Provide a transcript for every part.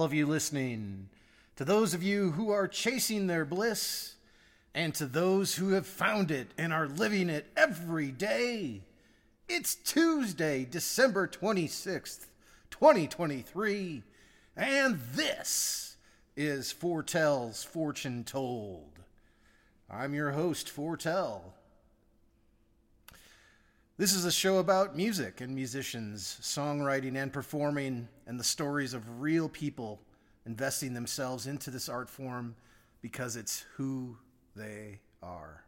All of you listening, to those of you who are chasing their bliss, and to those who have found it and are living it every day. It's Tuesday, December 26th, 2023, and this is 4Tell's Fortune Told. I'm your host, 4Tell. This is a show about music and musicians, songwriting and performing, and the stories of real people investing themselves into this art form because it's who they are.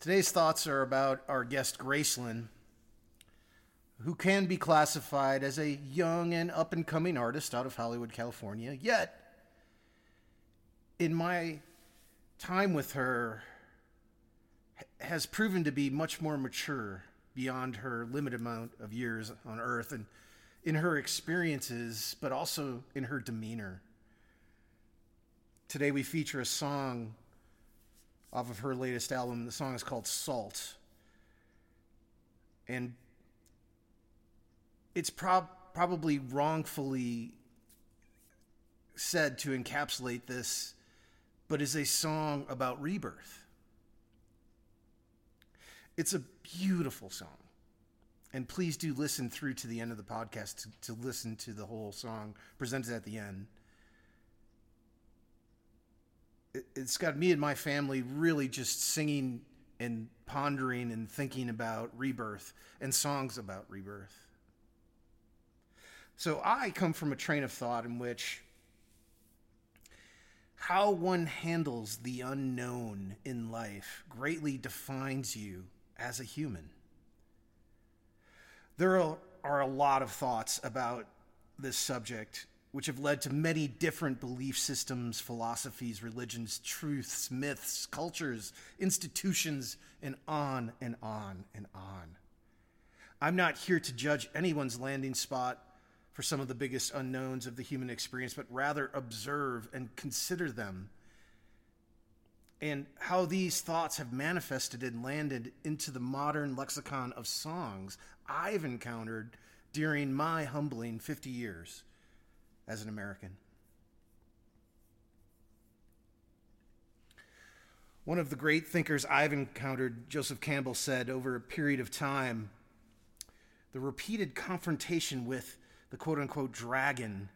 Today's thoughts are about our guest Gracelyn, who can be classified as a young and up and coming artist out of Hollywood, California. Yet, in my time with her, has proven to be much more mature beyond her limited amount of years on earth and in her experiences, but also in her demeanor. Today we feature a song off of her latest album. The song is called Salt. And it's prob- probably wrongfully said to encapsulate this, but is a song about rebirth it's a beautiful song. And please do listen through to the end of the podcast to, to listen to the whole song presented at the end. It, it's got me and my family really just singing and pondering and thinking about rebirth and songs about rebirth. So I come from a train of thought in which how one handles the unknown in life greatly defines you as a human. There are, a lot of thoughts about this subject, which have led to many different belief systems, philosophies, religions, truths, myths, cultures, institutions, and on and on and on. I'm not here to judge anyone's landing spot for some of the biggest unknowns of the human experience, but rather observe and consider them and how these thoughts have manifested and landed into the modern lexicon of songs I've encountered during my humbling 50 years as an American. One of the great thinkers I've encountered, Joseph Campbell, said over a period of time the repeated confrontation with the quote unquote dragon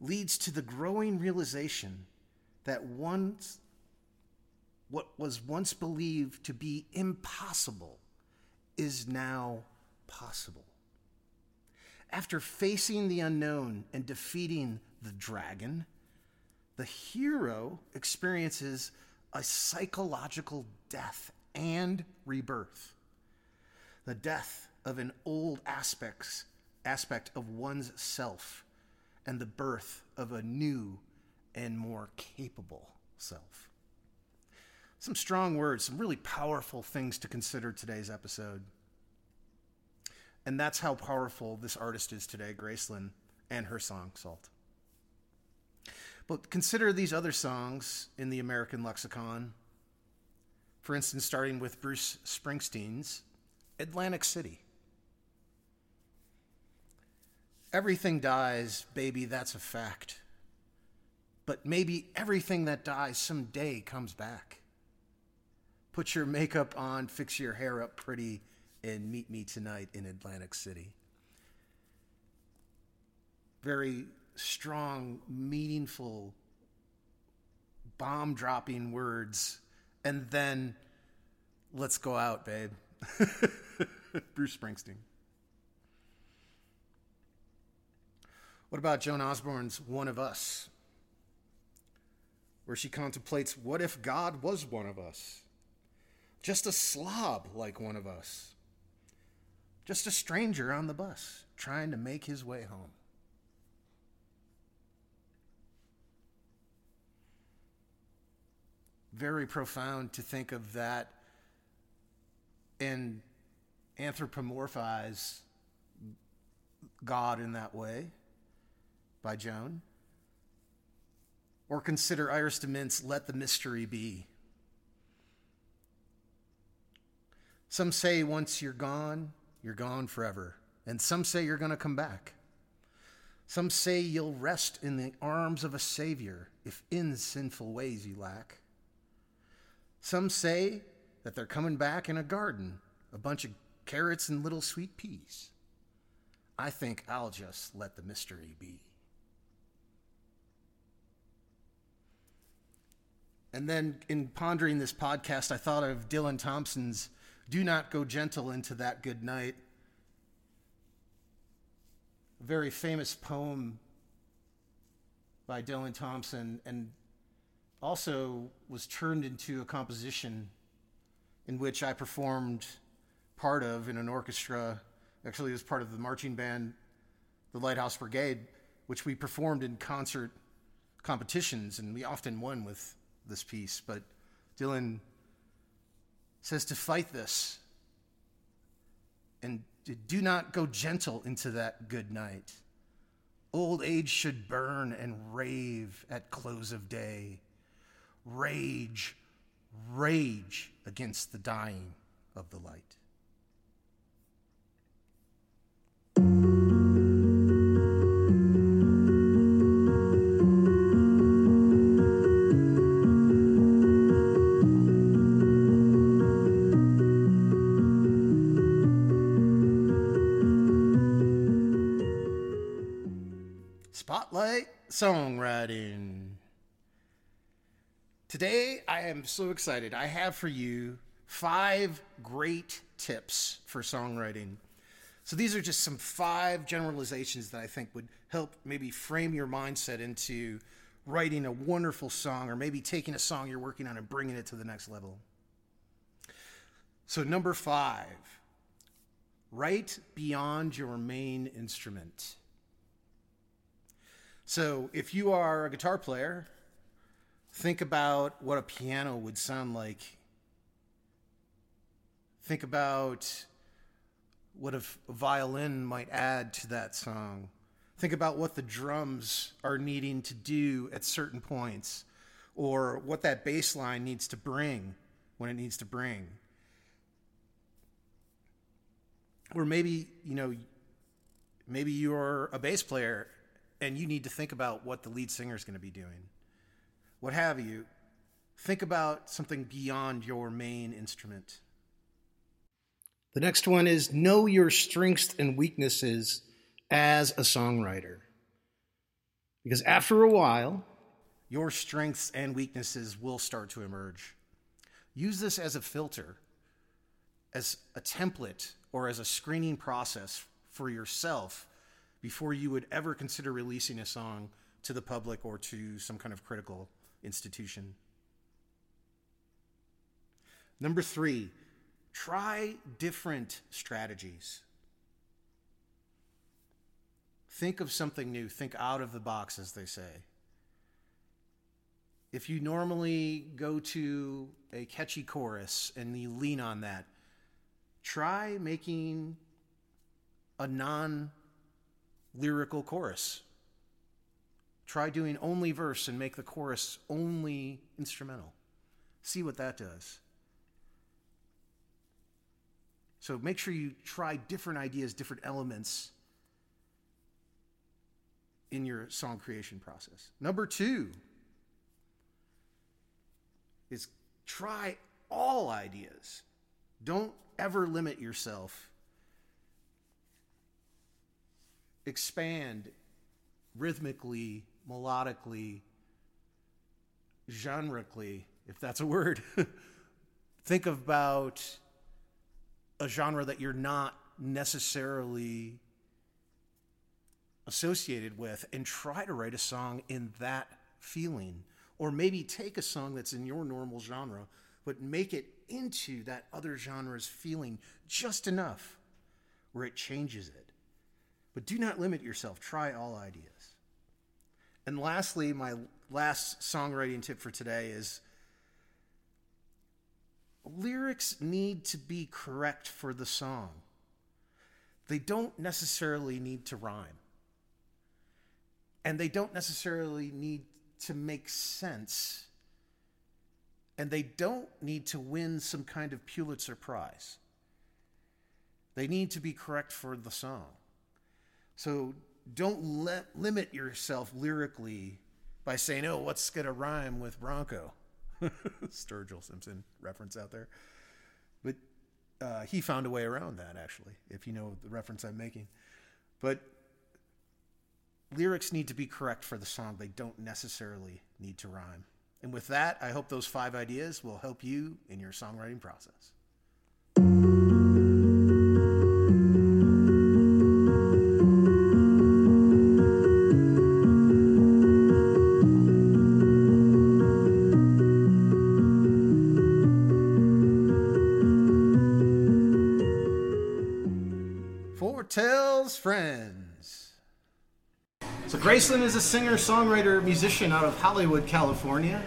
leads to the growing realization that once what was once believed to be impossible is now possible. After facing the unknown and defeating the dragon, the hero experiences a psychological death and rebirth. The death of an old aspects, aspect of one's self and the birth of a new and more capable self. Some strong words, some really powerful things to consider today's episode. And that's how powerful this artist is today, Gracelyn, and her song, Salt. But consider these other songs in the American lexicon. For instance, starting with Bruce Springsteen's Atlantic City. Everything dies, baby, that's a fact. But maybe everything that dies someday comes back put your makeup on, fix your hair up pretty, and meet me tonight in Atlantic City. Very strong, meaningful, bomb dropping words. And then, let's go out, babe. Bruce Springsteen. What about Joan Osborne's One of Us? Where she contemplates what if God was one of us? Just a slob like one of us, just a stranger on the bus trying to make his way home. Very profound to think of that and anthropomorphize God in that way by Joan. Or consider Iris DeMent's Let the Mystery Be Some say once you're gone, you're gone forever. And some say you're going to come back. Some say you'll rest in the arms of a Savior if in sinful ways you lack. Some say that they're coming back in a garden, a bunch of carrots and little sweet peas. I think I'll just let the mystery be. And then in pondering this podcast, I thought of Dylan Thompson's Do Not Go Gentle into That Good Night a very famous poem by Dylan Thompson and also was turned into a composition in which I performed part of in an orchestra. Actually, it was part of the marching band, the Lighthouse Brigade, which we performed in concert competitions, and we often won with this piece. But Dylan says to fight this and do not go gentle into that good night. Old age should burn and rave at close of day. Rage, rage against the dying of the light. Songwriting. Today, I am so excited. I have for you five great tips for songwriting. So, these are just some five generalizations that I think would help maybe frame your mindset into writing a wonderful song or maybe taking a song you're working on and bringing it to the next level. So, number five, write beyond your main instrument. So if you are a guitar player, think about what a piano would sound like. Think about what a violin might add to that song. Think about what the drums are needing to do at certain points, or what that bass line needs to bring when it needs to bring. Or maybe, you know, maybe you're a bass player and you need to think about what the lead singer is going to be doing. What have you? Think about something beyond your main instrument. The next one is know your strengths and weaknesses as a songwriter. Because after a while, your strengths and weaknesses will start to emerge. Use this as a filter, as a template, or as a screening process for yourself before you would ever consider releasing a song to the public or to some kind of critical institution. Number three, try different strategies. Think of something new. Think out of the box, as they say. If you normally go to a catchy chorus and you lean on that, try making a non lyrical chorus. Try doing only verse and make the chorus only instrumental. See what that does. So make sure you try different ideas, different elements in your song creation process. Number two is try all ideas. Don't ever limit yourself expand rhythmically, melodically, genrically, if that's a word. Think about a genre that you're not necessarily associated with and try to write a song in that feeling. Or maybe take a song that's in your normal genre, but make it into that other genre's feeling just enough where it changes it. But do not limit yourself. Try all ideas. And lastly, my last songwriting tip for today is lyrics need to be correct for the song. They don't necessarily need to rhyme. And they don't necessarily need to make sense. And they don't need to win some kind of Pulitzer Prize. They need to be correct for the song. So don't limit yourself lyrically by saying, "Oh, what's gonna rhyme with Bronco?" Sturgill Simpson reference out there, but uh, he found a way around that. Actually, if you know the reference I'm making, but lyrics need to be correct for the song. They don't necessarily need to rhyme. And with that, I hope those five ideas will help you in your songwriting process. So Gracelyn is a singer, songwriter, musician out of Hollywood, California.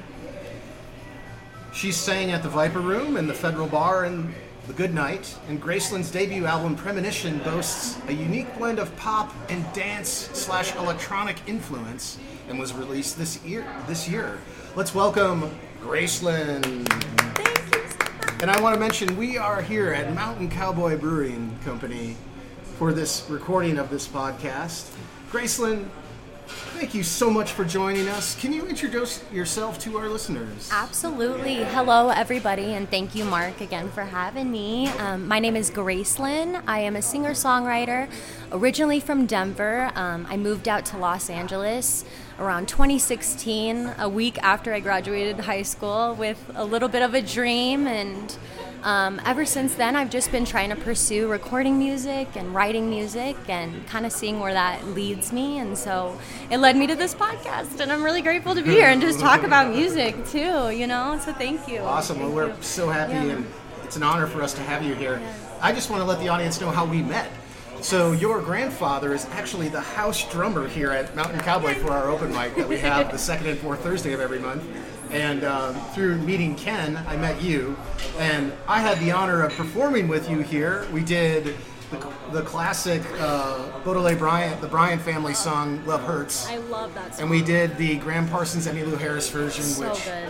She sang at the Viper Room and the Federal Bar and the Good Night. And Gracelyn's debut album Premonition boasts a unique blend of pop and dance slash electronic influence and was released this year. This year, let's welcome Gracelyn. Thank you so. And I want to mention we are here at Mountain Cowboy Brewing Company for this recording of this podcast. Gracelyn, thank you so much for joining us. Can you introduce yourself to our listeners? Absolutely. Hello, everybody, and thank you, Mark, again for having me. Um, my name is Gracelyn. I am a singer songwriter, originally from Denver. Um, I moved out to Los Angeles around 2016, a week after I graduated high school, with a little bit of a dream and um, ever since then, I've just been trying to pursue recording music and writing music and kind of seeing where that leads me. And so it led me to this podcast. And I'm really grateful to be here and just talk about music too, you know? So thank you. Awesome. Thank well, we're you. so happy Yeah. and it's an honor for us to have you here. I just want to let the audience know how we met. So your grandfather is actually the house drummer here at Mountain Cowboy for our open mic that we have the second and fourth Thursday of every month. And um, through meeting Ken, I met you, and I had the honor of performing with you here. We did the, the classic uh, Boudleaux Bryant, the Bryant family song "Love Hurts," I love that song. and we did the Gram Parsons, Emmylou Harris version, so which good.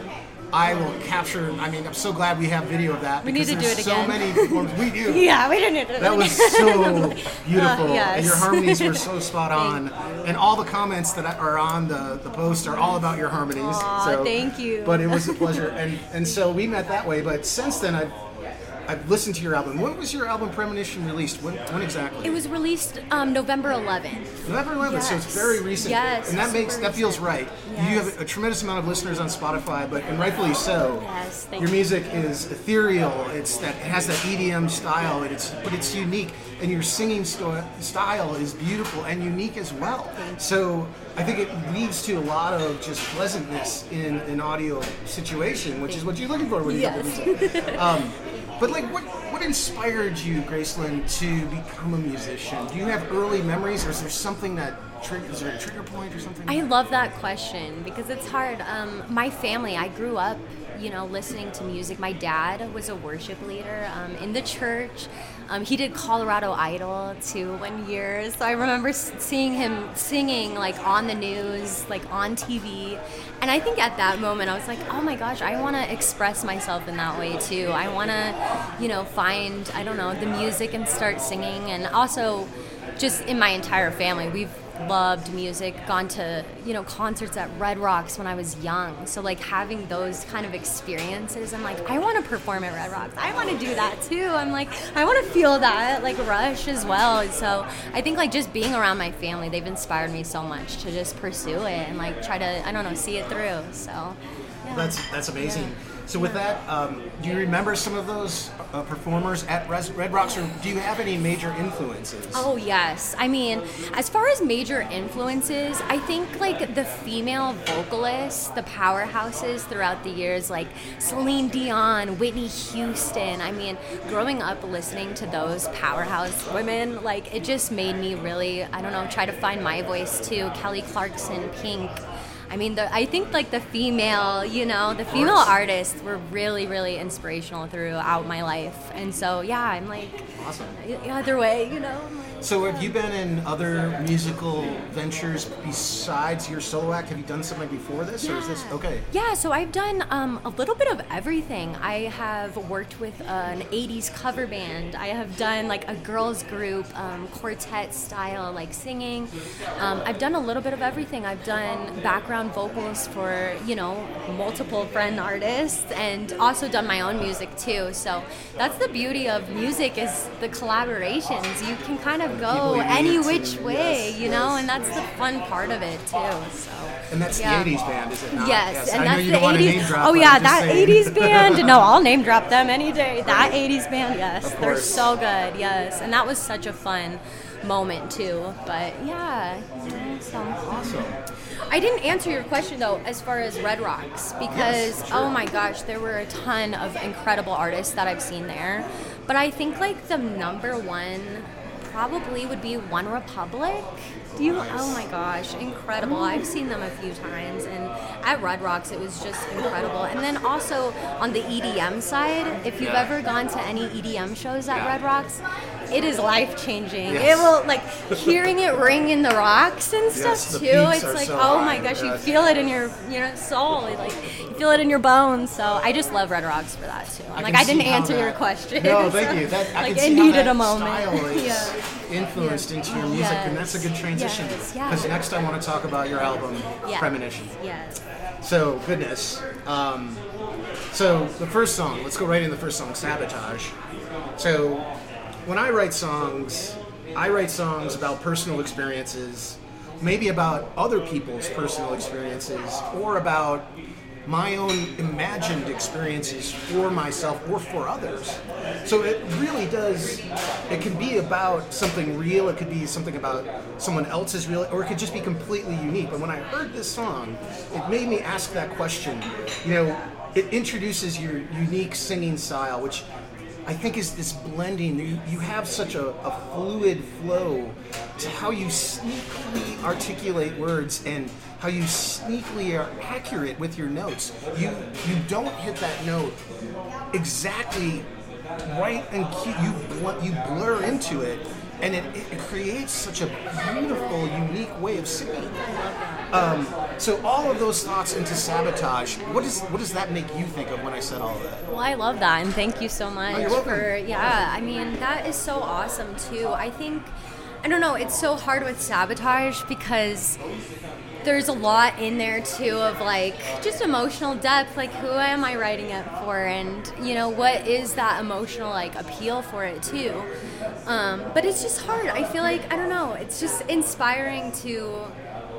I will capture. I mean, I'm so glad we have video of that. We need to do it So again. many performances. We do. Yeah, we didn't do That was so beautiful, Uh, yes. and your harmonies were so spot on. And all the comments that are on the, the post are all about your harmonies. Aw, so, thank you. But it was a pleasure, and and so we met that way. But since then, I've I've listened to your album. When was your album Premonition released? When when exactly? It was released um, November 11th. November 11th, so it's very recent. Yes, and that makes that feels recent. right. You have a tremendous amount of listeners on Spotify, but and rightfully so. Yes, thank Your you. music is ethereal. It's that it has that EDM style, and it's but it's unique. And your singing sto- style is beautiful and unique as well. So I think it leads to a lot of just pleasantness in an audio situation, which is what you're looking for when you Yes. to music. Um, but like, what what inspired you, Gracelyn, to become a musician? Do you have early memories, or is there something that triggers? There a trigger point or something? I love that question because it's hard. Um, my family, I grew up, you know, listening to music. My dad was a worship leader um, in the church. Um, he did Colorado Idol too one year, so I remember seeing him singing like on the news, like on TV. And I think at that moment I was like, oh my gosh, I want to express myself in that way too. I want to, you know, find I don't know the music and start singing, and also just in my entire family, we've loved music, gone to, you know, concerts at Red Rocks when I was young. So like having those kind of experiences, I'm like, I want to perform at Red Rocks. I want to do that too. I'm like, I want to feel that like rush as well. So I think like just being around my family, they've inspired me so much to just pursue it and like try to, I don't know, see it through. So yeah. That's that's amazing. So with that, um, do you remember some of those uh, performers at Res- Red Rocks, or do you have any major influences? Oh yes. I mean, as far as major influences, I think like the female vocalists, the powerhouses throughout the years, like Celine Dion, Whitney Houston. I mean, growing up listening to those powerhouse women, like it just made me really, I don't know, try to find my voice too. Kelly Clarkson, Pink. I mean, the, I think like the female, you know, the female artists were really, really inspirational throughout my life, and so yeah, I'm like, Awesome. either way, you know. So have you been in other musical ventures besides your solo act? Have you done something before this, or is this okay? Yeah, so I've done um, a little bit of everything. I have worked with an 80s cover band. I have done like a girls group, um, quartet style, like singing. Um, I've done a little bit of everything. I've done background vocals for, you know, multiple friend artists and also done my own music too. So that's the beauty of music is the collaborations. You can kind of go any which way, yes, you know, yes. and that's the fun part of it too. So And that's Yeah. the '80s band, is it not? Yes, and I that's the don't want to 80s. name drop. oh yeah, that saying. 80s band. No, I'll name drop them any day. That 80s band, yes, they're so good. Yes, and that was such a fun moment too. But yeah, you so. awesome. I didn't answer your question though, as far as Red Rocks, because Yes, oh my gosh, there were a ton of incredible artists that I've seen there. But I think like the number one probably would be OneRepublic. Do you? Oh my gosh, incredible! Mm. I've seen them a few times, and at Red Rocks it was just incredible. And then also on the EDM side, if you've Yeah. ever gone to any EDM shows at Red Rocks, it is life changing. Yes. It will like hearing it ring in the rocks and stuff Yes, the too. It's like so oh my gosh, you feel it in your you know soul, like feel it in your bones. So I just love Red Rocks for that too. I'm like I didn't answer your question. No, thank you. That, I like can it needed that a moment. yeah. influenced into your music, and that's a good Yes, transition. yes, yeah. Because next I want to talk about your album, Yeah. Premonition. Yes. So, goodness. Um, so, the first song, let's go right into the first song, Sabotage. So, when I write songs, I write songs about personal experiences, maybe about other people's personal experiences, or about my own imagined experiences for myself or for others. So it really does, it can be about something real, it could be something about someone else's real, or it could just be completely unique. But when I heard this song, it made me ask that question. You know, it introduces your unique singing style, which I think is this blending. You, you have such a, a fluid flow to how you sneakily articulate words and how you sneakily are accurate with your notes. You you don't hit that note exactly right and cute. You bl- you blur into it, and it, it creates such a beautiful, unique way of singing. Um, so all of those thoughts into sabotage. What is what does that make you think of when I said all of that? Well, I love that, and thank you so much Oh, you're welcome. for yeah. I mean, that is so awesome too. I think I don't know. It's so hard with sabotage because there's a lot in there too of like just emotional depth. Like, who am I writing it for, and you know, what is that emotional like appeal for it too. Um, but it's just hard. I feel like I don't know. It's just inspiring to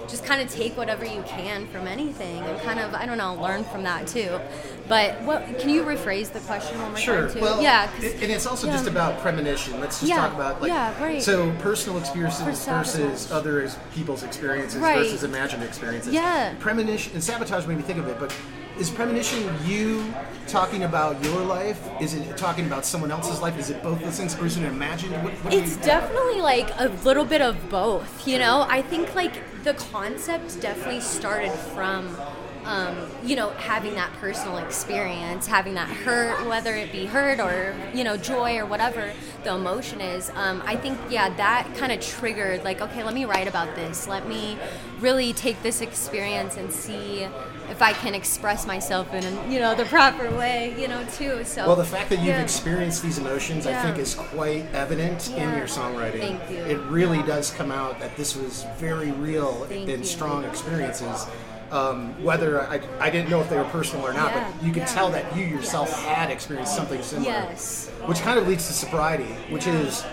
just kind of take whatever you can from anything and kind of I don't know learn from that too. But what can you rephrase the question one more Sure. time too? Well, yeah, and it's also just about premonition. Let's just Yeah, talk about like yeah, right. so personal experiences For versus other people's experiences Right. versus imagined experiences. Yeah. Premonition and sabotage made me think of it, but is premonition you talking about your life? Is it talking about someone else's life? Is it both those things, or is it imagined? What, what It's definitely like a little bit of both, you know? I think like the concept definitely started from, um, you know, having that personal experience, having that hurt, whether it be hurt or, you know, joy or whatever the emotion is. Um, I think, yeah, that kind of triggered like, okay, let me write about this. Let me really take this experience and see if I can express myself in, you know, the proper way, you know, too. So, Well, the fact that you've yeah. experienced these emotions, I think, is quite evident in your songwriting. Thank you. It really does come out that this was very real Thank and you. strong experiences. Um, whether I, I didn't know if they were personal or not, Yeah, but you could yeah. tell that you yourself had experienced something similar. Yes. Which kind of leads to sobriety, which is,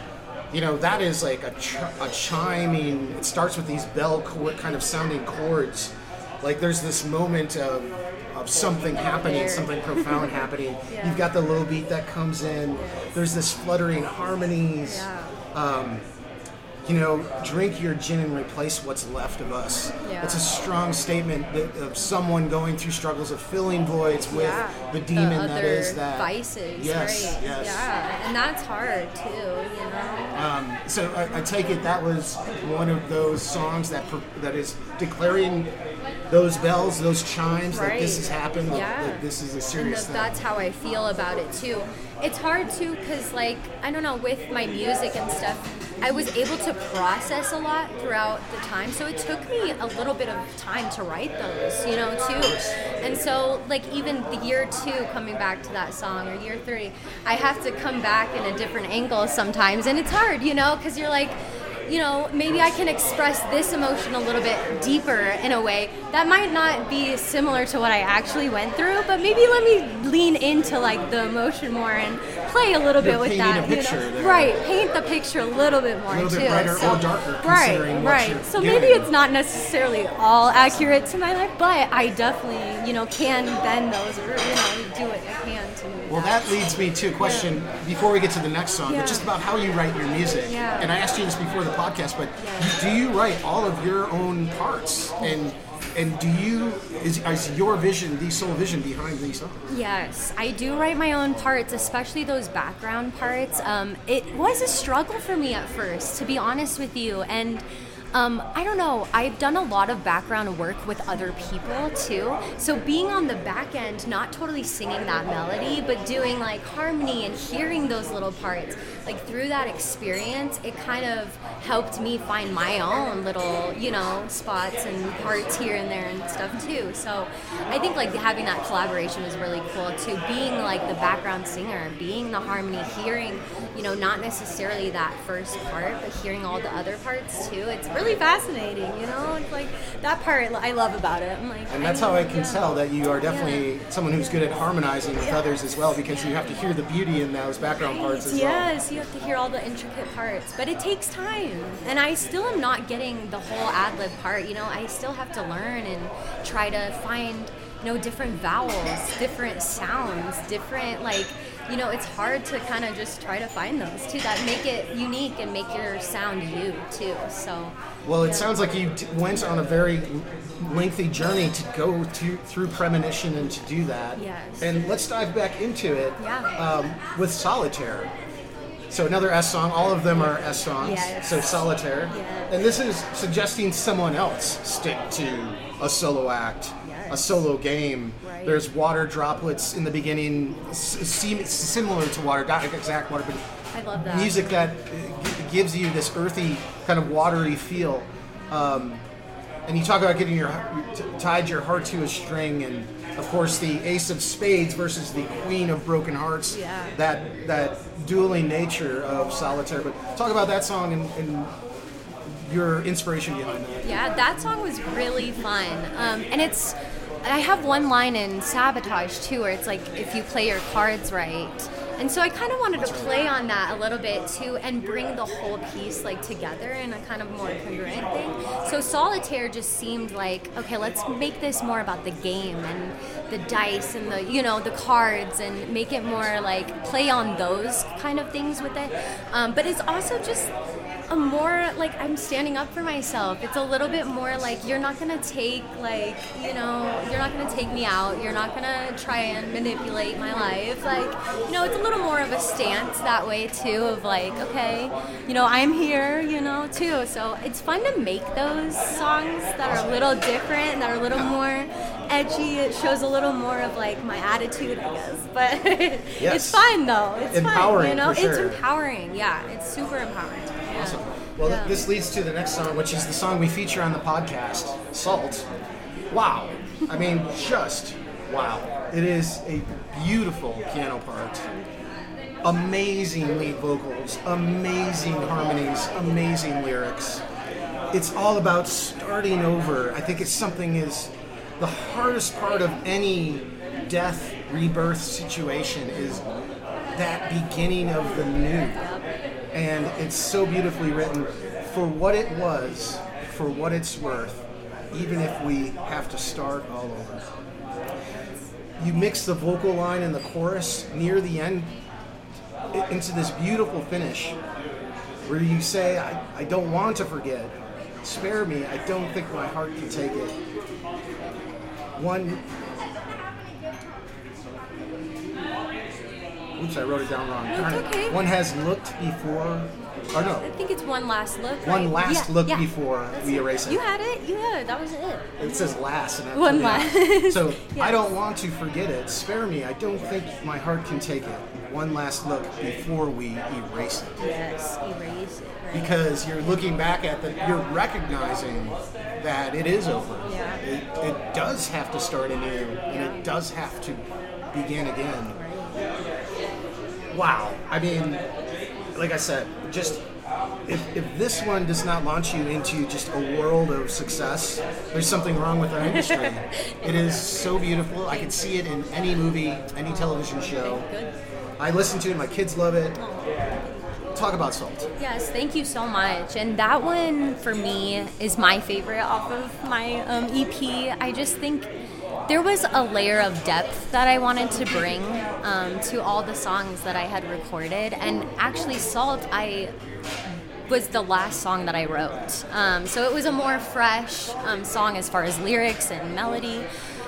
you know, that is like a, ch- a chiming. It starts with these bell chord kind of sounding chords. Like there's this moment of, of something happening, something profound happening. Yeah. You've got the low beat that comes in. There's this fluttering harmonies. Um, you know, drink your gin and replace what's left of us. Yeah. It's a strong statement that, of someone going through struggles of filling voids with yeah. the demon other that is that. vices, Yes, right? yes. Yeah, and that's hard too, you know. Um, so I, I, take it that was one of those songs that that is declaring those bells, those chimes right. that this has happened. Yeah. This is a serious. And that's how I feel about it too. It's hard too because like I don't know with my music and stuff I was able to process a lot throughout the time. So it took me a little bit of time to write those, you know, too. And so, like, even the year two, coming back to that song, or year three, I have to come back in a different angle sometimes. And it's hard, you know, because you're like, you know, maybe I can express this emotion a little bit deeper in a way that might not be similar to what I actually went through, but maybe let me lean into like the emotion more and play a little bit with that. you know? Right, paint the picture a little bit more a little too. Bit brighter so, or darker, right, right. So maybe it's not necessarily all accurate to my life, but I definitely, you know, can bend those or you know do what I can to. Well, that leads me to a question yeah. before we get to the next song, yeah. but just about how you write your music. Yeah. And I asked you this before the podcast, but do you write all of your own parts and? and do you is, is your vision the sole vision behind these songs yes i do write my own parts especially those background parts um, it was a struggle for me at first to be honest with you and um, I don't know. I've done a lot of background work with other people too. So being on the back end, not totally singing that melody, but doing like harmony and hearing those little parts, like through that experience, it kind of helped me find my own little, you know, spots and parts here and there and stuff too. So I think like having that collaboration was really cool too. Being like the background singer, being the harmony, hearing, you know, not necessarily that first part, but hearing all the other parts too. It's really fascinating, you know. It's like that part I love about it. I'm like, and that's I how I can yeah. tell that you are definitely yeah. someone who's good at harmonizing with yeah. others as well, because you have to hear the beauty in those background right. parts as yes, well. Yes, you have to hear all the intricate parts, but it takes time, and I still am not getting the whole ad lib part. You know, I still have to learn and try to find you know different vowels, different sounds, different like you know, it's hard to kind of just try to find those too that make it unique and make your sound you too. So. Well, it yeah. sounds like you went on a very lengthy journey to go to, through premonition and to do that. Yes. And let's dive back into it yeah. um, with Solitaire. So another S song. All of them are S songs. Yes. So Solitaire. Yes. And this is suggesting someone else stick to a solo act, a solo game. Right. There's water droplets in the beginning, seem similar to water, not exact water, but I love that. music that gives you this earthy kind of watery feel. Um, and you talk about getting your tied your heart to a string, and of course the Ace of Spades versus the Queen of Broken Hearts. Yeah. That that dueling nature of solitaire. But talk about that song and, and your inspiration behind that. Yeah, that song was really fun, um, and it's. I have one line in Sabotage too, where it's like if you play your cards right and so I kind of wanted to play on that a little bit too and bring the whole piece like together in a kind of more congruent thing. So solitaire just seemed like, okay, let's make this more about the game and the dice and the, you know, the cards and make it more like play on those kind of things with it. Um, but it's also just a more like I'm standing up for myself. It's a little bit more like you're not gonna take like you know you're not gonna take me out. You're not gonna try and manipulate my life. Like you know it's a little more of a stance that way too of like okay you know I'm here you know too. So it's fun to make those songs that are a little different that are a little more edgy. It shows a little more of like my attitude I guess. But yes. it's fun though. It's empowering, fun. You know sure. it's empowering. Yeah, it's super empowering. Awesome. Well, yeah. this leads to the next song, which is the song we feature on the podcast, Salt. Wow. I mean, just wow. It is a beautiful piano part. Amazing lead vocals, amazing harmonies, amazing lyrics. It's all about starting over. I think it's something is the hardest part of any death rebirth situation is that beginning of the new and it's so beautifully written for what it was, for what it's worth, even if we have to start all over. You mix the vocal line and the chorus near the end into this beautiful finish where you say, I, I don't want to forget. Spare me, I don't think my heart can take it. One Oops, I wrote it down wrong. Darn it. okay. One has looked before. Or no, I think it's one last look. One right? last Yeah, look yeah. before That's we it. erase it. You had it. You had it. That was it. it says last. And I One last. So I don't want to forget it. Spare me. I don't think my heart can take it. One last look before we erase it. Yes. Erase it. Right. because you're looking back at the you're recognizing that it is over Yeah. it, it does have to start anew and it does have to begin again wow. I mean like i said just if, if this one does not launch you into just a world of success there's something wrong with our industry. It is so beautiful. I can see it in any movie any television show. I listen to it my kids love it. Talk about salt. Yes, thank you so much. And that one for me is my favorite off of my um, EP. I just think there was a layer of depth that I wanted to bring um, to all the songs that I had recorded. And actually, Salt, I was the last song that I wrote. Um, so it was a more fresh um, song as far as lyrics and melody.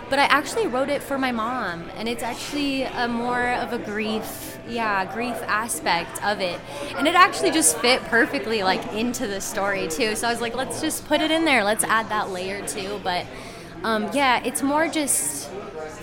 But I actually wrote it for my mom, and it's actually a more of a grief, yeah, grief aspect of it. And it actually just fit perfectly like into the story too. So I was like, let's just put it in there. Let's add that layer too. But um, yeah, it's more just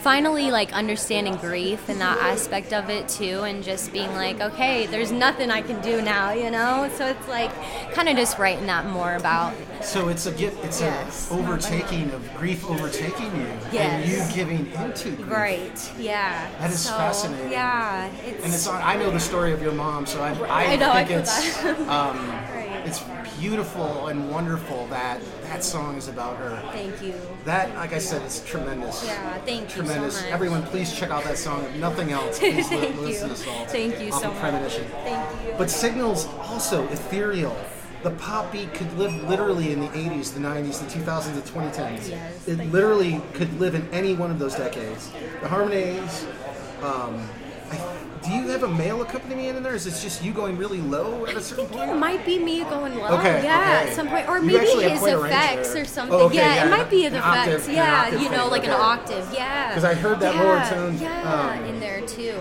finally like understanding grief and that aspect of it too and just being like okay there's nothing i can do now you know so it's like kind of just writing that more about So it's a get, it's Yes. a overtaking of grief overtaking you, and you giving into grief. right yeah That is so, fascinating. yeah it's, And it's on. I know the story of your mom, so I, I, I know, think feel it's um. It's beautiful and wonderful that that song is about her. thank you That, like I said, is tremendous. yeah thank you Tremendous. so much Everyone, please check out that song. If nothing else, please li- thank listen you to Salt. thank you so of much Premonition. thank you But Signals also ethereal. The pop beat could live literally in the 80s, the 90s, the 2000s, the 2010s. Yes, it literally could live in any one of those decades. The harmonies. Um, I, do you have a male accompaniment in there? Is it just you going really low at a certain point? it might be me going low. Okay, yeah, okay. at some point, or You maybe his quite a range effects or something. Oh, okay, yeah, yeah, it might be octave- effects. an yeah, octave you know, like an octave. Yeah. Because I heard that yeah, lower tone, Yeah, um, in there too.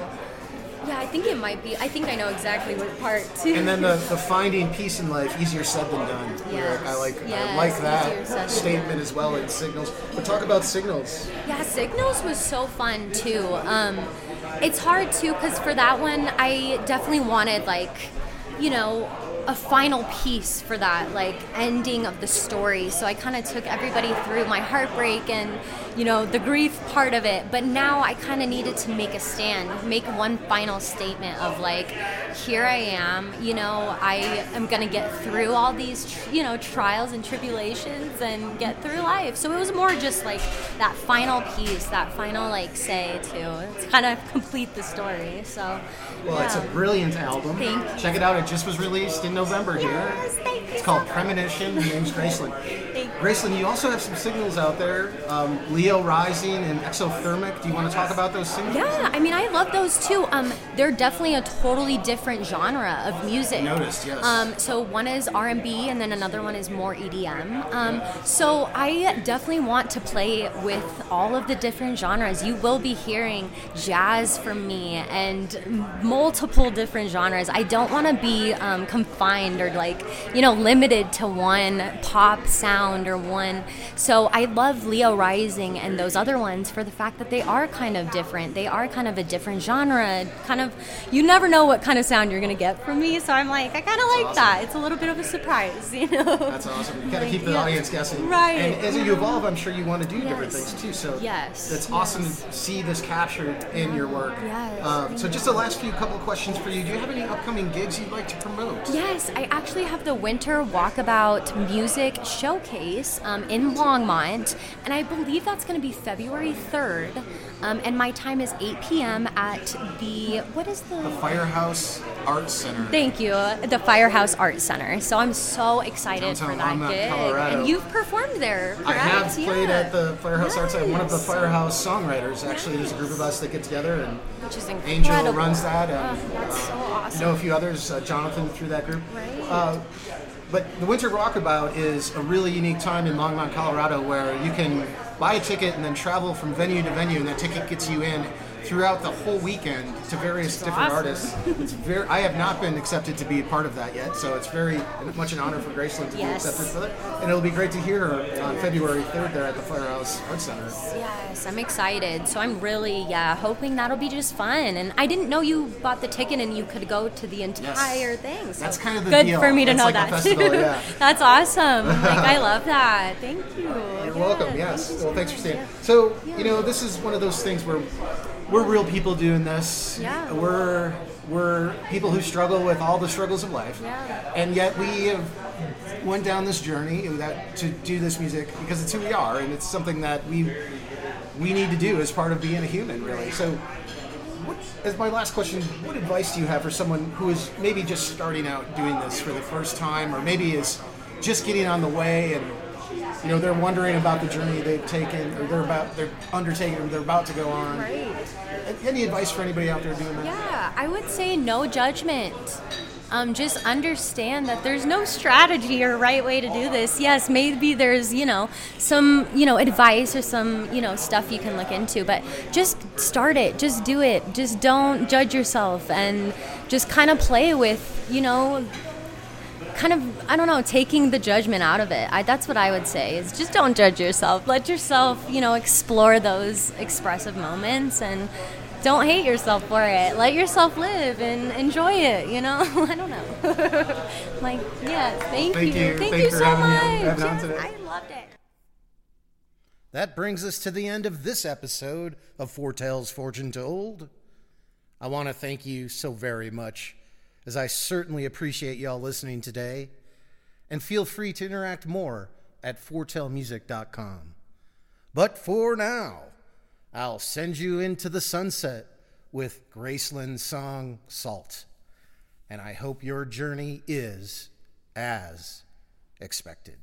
Yeah, I think it might be. I think I know exactly what part too. And then the, the finding peace in life, easier said than done. lyric. I Yes, like I like that statement as well in signals. But talk about signals. Yeah, Signals was so fun too. Um, it's hard too because for that one, I definitely wanted like, you know, a final piece for that like ending of the story. So I kind of took everybody through my heartbreak and you know the grief part of it. But now I kind of needed to make a stand, make one final statement of like, here I am. You know, I am gonna get through all these, you know, trials and tribulations and get through life. So it was more just like that final piece, that final like say to to kind of complete the story. So Well, it's a brilliant album. Thank. Check it out. It just was released in November here. Yes, thank you It's called. Premonition. The name's Gracelyn. Thank you. Gracelyn, you also have some signals out there. Um, Leo Rising and Exothermic. Do you want to talk about those singles? Yeah, I mean, I love those too. Um, they're definitely a totally different genre of music. Noticed, yes. Um, so one is R and B, and then another one is more EDM. Um, so I definitely want to play with all of the different genres. You will be hearing jazz from me and multiple different genres. I don't want to be um, confined or like you know limited to one pop sound or one. So I love Leo Rising and those other ones for the fact that they are kind of different. They are kind of a different genre. Kind of, you never know what kind of sound you're gonna get from me. So I'm like, I kind of like awesome. that. It's a little bit of a surprise, you know. That's awesome. You got to Like, keep the yeah. audience guessing. Right. And as you evolve, I'm sure you want to do different things too. So Yes, it's awesome to see this captured in your work. Yes, Um, so just the last few couple questions for you. Do you have any upcoming gigs you'd like to promote? Yes, I actually have the Winter Walkabout Music Showcase um, in Longmont, and I believe that's going to be February 3rd. Um, and my time is 8 p.m. at the, what is the? The Firehouse Arts Center. Thank you, the Firehouse Art Center. So I'm so excited for that Longmont, gig. Colorado. And you've performed there, I have played Yeah. at the Firehouse Arts Center. One of the Firehouse songwriters. Actually, there's a group of us that get together, and Which is Angel incredible. runs that. And, Oh, that's so uh, awesome. You know a few others, uh, Jonathan through that group. Right. Uh, but the Winter Walkabout is a really unique time in Longmont, Colorado, where you can buy a ticket and then travel from venue to venue, and that ticket gets you in throughout the whole weekend to various different awesome. artists. It's very. I have not been accepted to be a part of that yet, so it's very much an honor for Gracelyn to Yes. be accepted for that. And it'll be great to hear her on February 3rd there at the Firehouse Arts Center. Yes, I'm excited. So I'm really, yeah, hoping that'll be just fun. And I didn't know you bought the ticket and you could go to the entire thing. So That's kind of the good deal. for me to It's know like that. festival, yeah. That's awesome. Like I love that. Thank you. You're welcome. Yes. Well, thanks for staying. So, you know, this is one of those things where we're real people doing this. Yeah. We're we're people who struggle with all the struggles of life. Yeah. And yet we have went down this journey that to do this music because it's who we are and it's something that we we need to do as part of being a human, really. So. What, as my last question, what advice do you have for someone who is maybe just starting out doing this for the first time, or maybe is just getting on the way and you know they're wondering about the journey they've taken or they're about they're undertaking or they're about to go on Right. any advice for anybody out there doing that Yeah, I would say no judgment. Um, just understand that there's no strategy or right way to do this. Yes, maybe there's you know some you know advice or some you know stuff you can look into, but just start it. Just do it. Just don't judge yourself and just kind of play with you know kind of I don't know taking the judgment out of it. I, that's what I would say is just don't judge yourself. Let yourself you know explore those expressive moments and don't hate yourself for it. Let yourself live and enjoy it. You know I don't know. like yeah, thank, Thank you, you. thank Thanks you so much. on- having on Yes. I loved it. that brings us to the end of this episode of 4Tell's fortune told i want to thank you so very much as i certainly appreciate y'all listening today and feel free to interact more at foretellmusic.com but for now I'll send you into the sunset with Gracelyn's song Salt. And I hope your journey is as expected.